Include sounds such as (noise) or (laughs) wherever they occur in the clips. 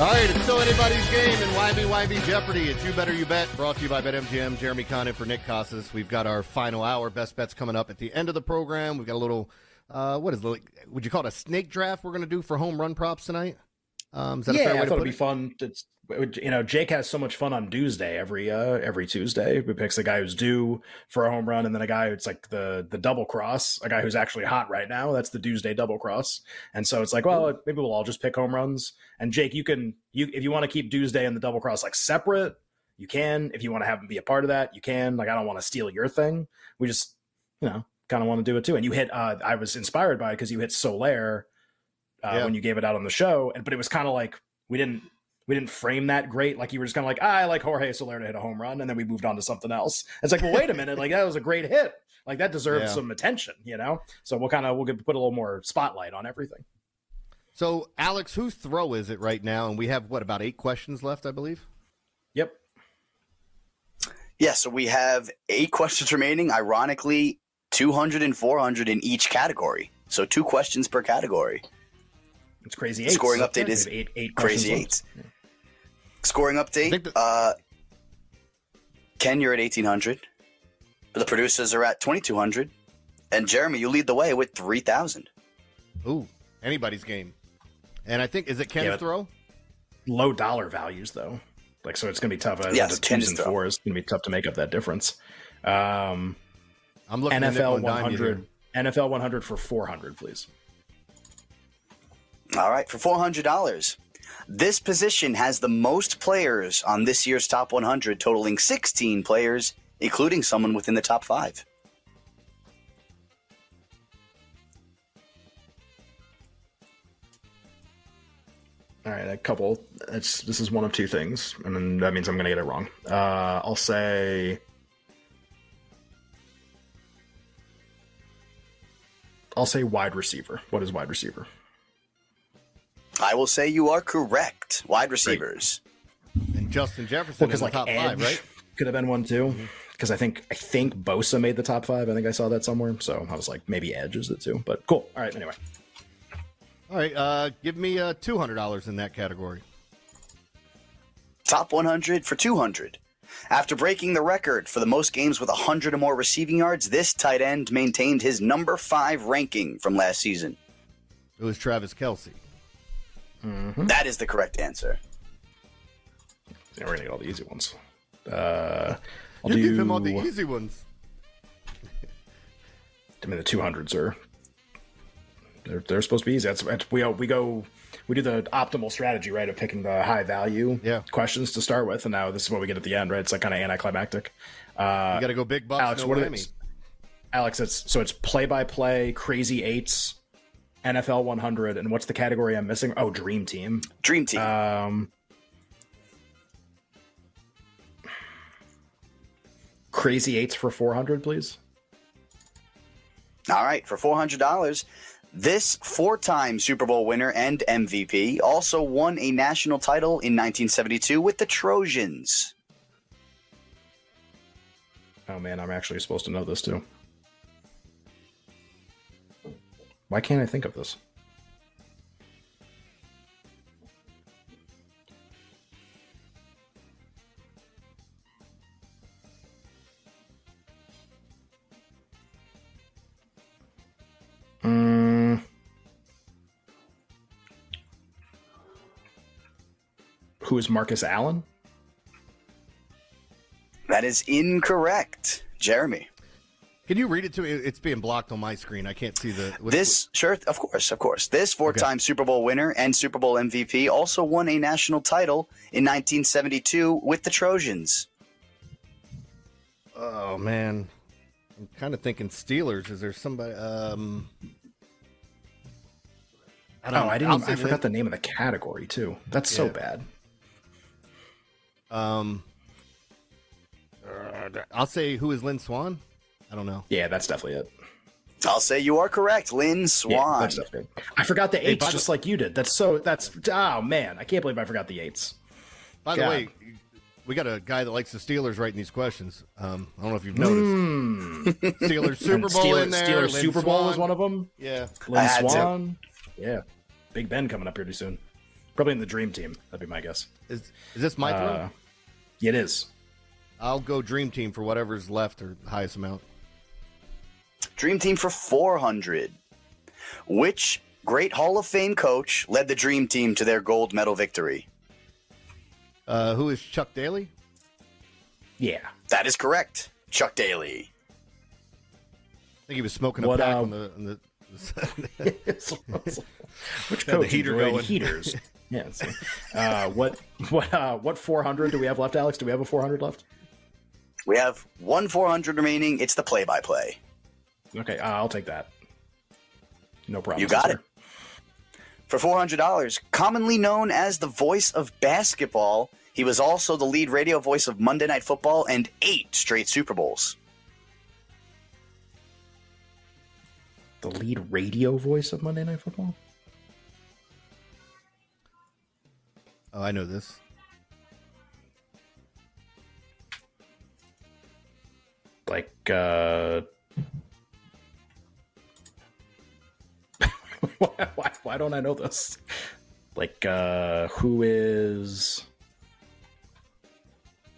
All right, it's still anybody's game in YBYB Jeopardy. It's You Better You Bet, brought to you by BetMGM. Jeremy Conn for Nick Kostos. We've got our final hour. Best bets coming up at the end of the program. We've got a little, uh, what is it? Would you call it a snake draft we're going to do for home run props tonight? Um, is that yeah, a fair way I thought it'd be fun. It's, you know, Jake has so much fun on Tuesday every uh every Tuesday. He picks a guy who's due for a home run, and then a guy who's like the the double cross, a guy who's actually hot right now. That's the Tuesday double cross. And so it's like, well, maybe we'll all just pick home runs. And Jake, you can you if you want to keep Tuesday and the double cross like separate, you can. If you want to have him be a part of that, you can. Like I don't want to steal your thing. We just you know kind of want to do it too. And you hit. uh I was inspired by it because you hit Soler. Uh, yeah. when you gave it out on the show, and but it was kind of like we didn't we didn't frame that great. Like you were just kind of like, ah, I like Jorge Soler to hit a home run, and then we moved on to something else. It's like, well, wait a (laughs) minute, like that was a great hit. Like that deserves yeah. some attention, you know. So we'll kind of we'll put a little more spotlight on everything. So Alex, whose throw is it right now? And we have what about eight questions left, I believe. Yep. Yeah, so we have eight questions remaining. Ironically, 200 and 400 in each category. So two questions per category. It's crazy. Eights. Scoring update is eight, eight crazy eight. Yeah. Scoring update. uh, Ken, you're at 1800. The producers are at 2200. And Jeremy, you lead the way with 3000. Ooh, anybody's game. And I think, is it Ken's yeah, throw? Low dollar values, though. Like, so it's going to be tough. Yeah, the twos and fours going to be tough to make up that difference. Um, I'm looking NFL 100. NFL 100 for 400, please. All right, for $400. This position has the most players on this year's top 100, totaling 16 players, including someone within the top five. All right, a couple. It's, this is one of two things, and then that means I'm going to get it wrong. Uh, I'll say. I'll say wide receiver. What is wide receiver? I will say you are correct. Wide receivers. Great. And Justin Jefferson well, like top Edge five, right? Could have been one too. Because mm-hmm. I think I think Bosa made the top five. I think I saw that somewhere. So I was like, maybe Edge is it too. But cool. All right. Anyway. All right. Uh, give me uh, two hundred dollars in that category. Top one hundred for two hundred. After breaking the record for the most games with 100 or more receiving yards, this tight end maintained his number five ranking from last season. It was Travis Kelce. Mm-hmm. That is the correct answer. Yeah, we're gonna get all the easy ones. Uh, I'll you do... give him all the easy ones. (laughs) I mean, the two hundreds are they're, they're supposed to be easy. That's, that's we we go we do the optimal strategy right of picking the high value yeah. questions to start with, and now this is what we get at the end, right? It's like kind of anticlimactic. Uh, you got to go big bucks. Alex, no what is Alex, it's so it's play by play, crazy eights, NFL 100, and what's the category I'm missing? Oh, Dream Team. Dream Team. Um, crazy eights for 400, please. All right, for $400. This four time Super Bowl winner and MVP also won a national title in 1972 with the Trojans. Oh man, I'm actually supposed to know this too. Why can't I think of this? Mm. Who is Marcus Allen? That is incorrect, Jeremy. Can you read it to me? It's being blocked on my screen. I can't see the. this, sure, of course, of course. This four time okay. Super Bowl winner and Super Bowl MVP also won a national title in 1972 with the Trojans. Oh, man. I'm kind of thinking Steelers. Is there somebody. Um, I don't oh, know. I didn't. I forgot the name of the category, too. That's yeah. so bad. Um, uh, I'll say who is Lynn Swann? I don't know. Yeah, that's definitely it. I'll say you are correct, Lynn Swann. Yeah, I forgot the eights hey, just the... like you did. That's so. That's oh man, I can't believe I forgot the eights. By God. the way, we got a guy that likes the Steelers writing these questions. Um, I don't know if you've noticed. Mm. Steelers (laughs) Super Bowl Steelers, in there. Steelers Lynn Super Bowl Swann. was one of them. Yeah, Lynn Swann. To. Yeah, Big Ben coming up here too soon. Probably in the Dream Team. That'd be my guess. Is is this my uh, throw? It is. I'll go Dream Team for whatever's left or highest amount. Dream Team for 400. Which great Hall of Fame coach led the Dream Team to their gold medal victory? Uh, who is Chuck Daly? Yeah. That is correct. Chuck Daly. I think he was smoking a what, pack um, on the. On the (laughs) Which (laughs) coach the heater going? Heaters. (laughs) yeah. So, uh, what what uh, what 400 do we have left, Alex? Do we have a 400 left? We have one 400 remaining. It's the play-by-play. Okay, uh, I'll take that. No problem. You got it. For $400, commonly known as the voice of basketball, he was also the lead radio voice of Monday Night Football and eight straight Super Bowls. The lead radio voice of Monday Night Football? Oh, I know this. Like, uh, why, why, why don't I know this? Like, uh, who is.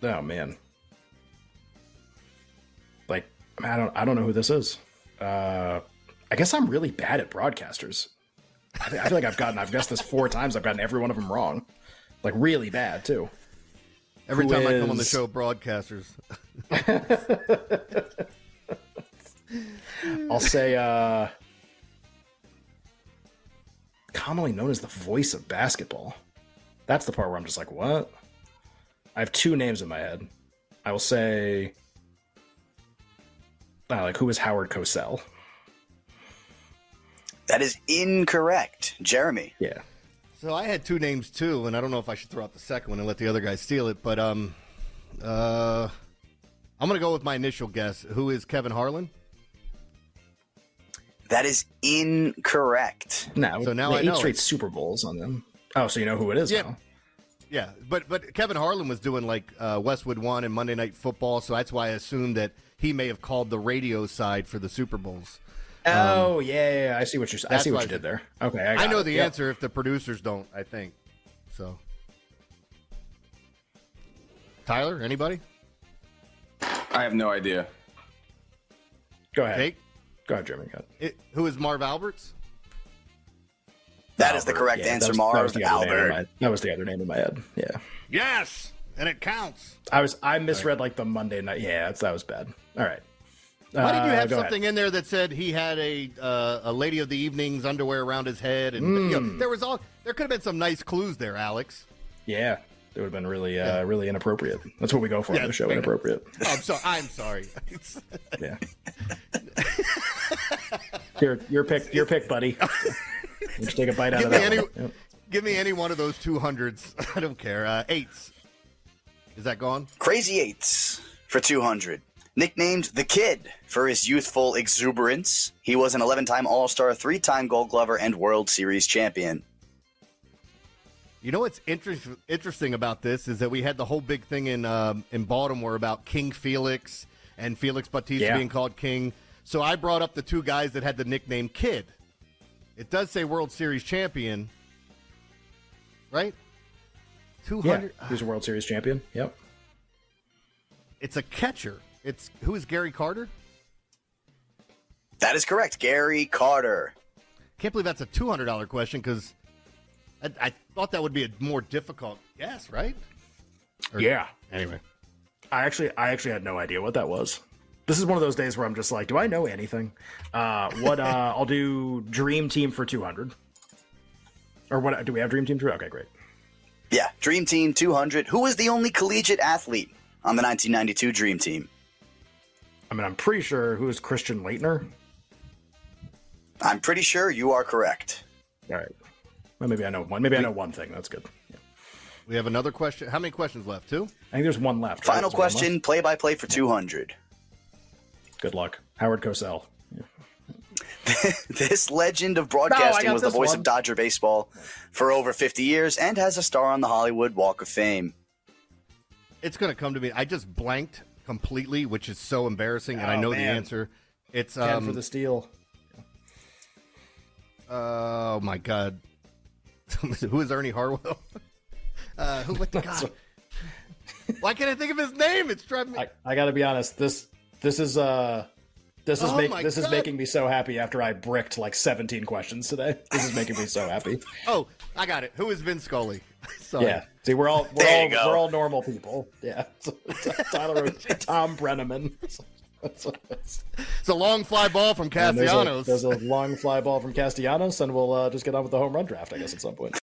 Oh, man. Like, I don't, I don't know who this is. Uh, I guess I'm really bad at broadcasters. I, I feel like I've gotten, I've guessed this four times. I've gotten every one of them wrong. Like, really bad, too. Every who time is... I come on the show, broadcasters. (laughs) I'll say, uh, commonly known as the voice of basketball. That's the part where I'm just like, what? I have two names in my head. I will say, uh, like, who is Howard Cosell? That is incorrect, Jeremy. Yeah. So I had two names too, and I don't know if I should throw out the second one and let the other guy steal it, but um, uh, I'm gonna go with my initial guess. Who is Kevin Harlan? That is incorrect. No, so now I know eight straight Super Bowls on them. Oh, so you know who it is yeah. now. Yeah, but but Kevin Harlan was doing like uh, Westwood One and Monday Night Football, so that's why I assumed that he may have called the radio side for the Super Bowls. Oh um, yeah, yeah, I see what you're. I see what you did there. Okay, I, I know it. the yep. answer if the producers don't. I think so. Tyler, anybody? I have no idea. Go ahead. Jake? Go ahead, Jeremy. Go ahead. It, who is Marv Alberts? That Albert. is the correct yeah, answer, was, Marv that Albert. My, that was the other name in my head. Yeah. Yes, and it counts. I was I misread like the Monday night. Yeah, that was bad. All right. Why did you uh, have uh, something ahead. in there that said he had a uh, a lady of the evening's underwear around his head, and mm. you know, hmm. there was all there could have been some nice clues there, Alex. Yeah, it would have been really uh, yeah. really inappropriate. That's what we go for yeah, on the show. Inappropriate. Oh, I'm sorry. I'm sorry. (laughs) yeah. (laughs) your your pick, your pick, buddy. (laughs) Let's take a bite out give of that. Any, yep. Give me any one of those two hundreds. (laughs) I don't care. Uh, eights. Is that gone? Crazy eights for two hundred. Nicknamed the Kid for his youthful exuberance, he was an 11 time All Star, three time Gold Glover, and World Series champion. You know what's inter- interesting about this is that we had the whole big thing in um, in Baltimore about King Felix and Felix Bautista yeah. being called King. So I brought up the two guys that had the nickname Kid. It does say World Series champion, right? Two hundred. Yeah, he's a World Series champion. Yep. It's a catcher. It's who is Gary Carter? That is correct, Gary Carter. Can't believe that's a two hundred dollar question because I, I, thought that would be a more difficult guess, right? Or, yeah. Anyway, I actually I actually had no idea what that was. This is one of those days where I'm just like, do I know anything? Uh, what? Uh, (laughs) I'll do Dream Team for 200. Or what? Do we have Dream Team 2? Okay, great. Yeah, Dream Team 200. Who was the only collegiate athlete on the 1992 Dream Team? I mean, I'm pretty sure who is Christian Laettner. I'm pretty sure you are correct. All right. Well, maybe I know one. Maybe I know one thing. That's good. Yeah. We have another question. How many questions left? Two. I think there's one left. Final right? question. Play by play for 200. Good luck, Howard Cosell. (laughs) this legend of broadcasting no, was the voice one. of Dodger baseball for over 50 years and has a star on the Hollywood Walk of Fame. It's going to come to me. I just blanked completely, which is so embarrassing, and oh, I know man. the answer. It's um, for the steal. Oh my god, (laughs) who is Ernie Harwell? (laughs) uh, who? What the god? Why can't I think of his name? It's driving me. I, I got to be honest. This this is uh this is oh make, this God. is making me so happy after I bricked like 17 questions today. This is making me so happy. (laughs) oh, I got it. Who is Vin Scully? (laughs) Sorry. Yeah. See, we're all we're all we're all normal people. Yeah. (laughs) Tyler Thom Brennaman. it's a long fly ball from Castellanos. There's a, there's a, long fly ball from Castellanos, and we'll uh, just get on with the home run draft, I guess, at some point.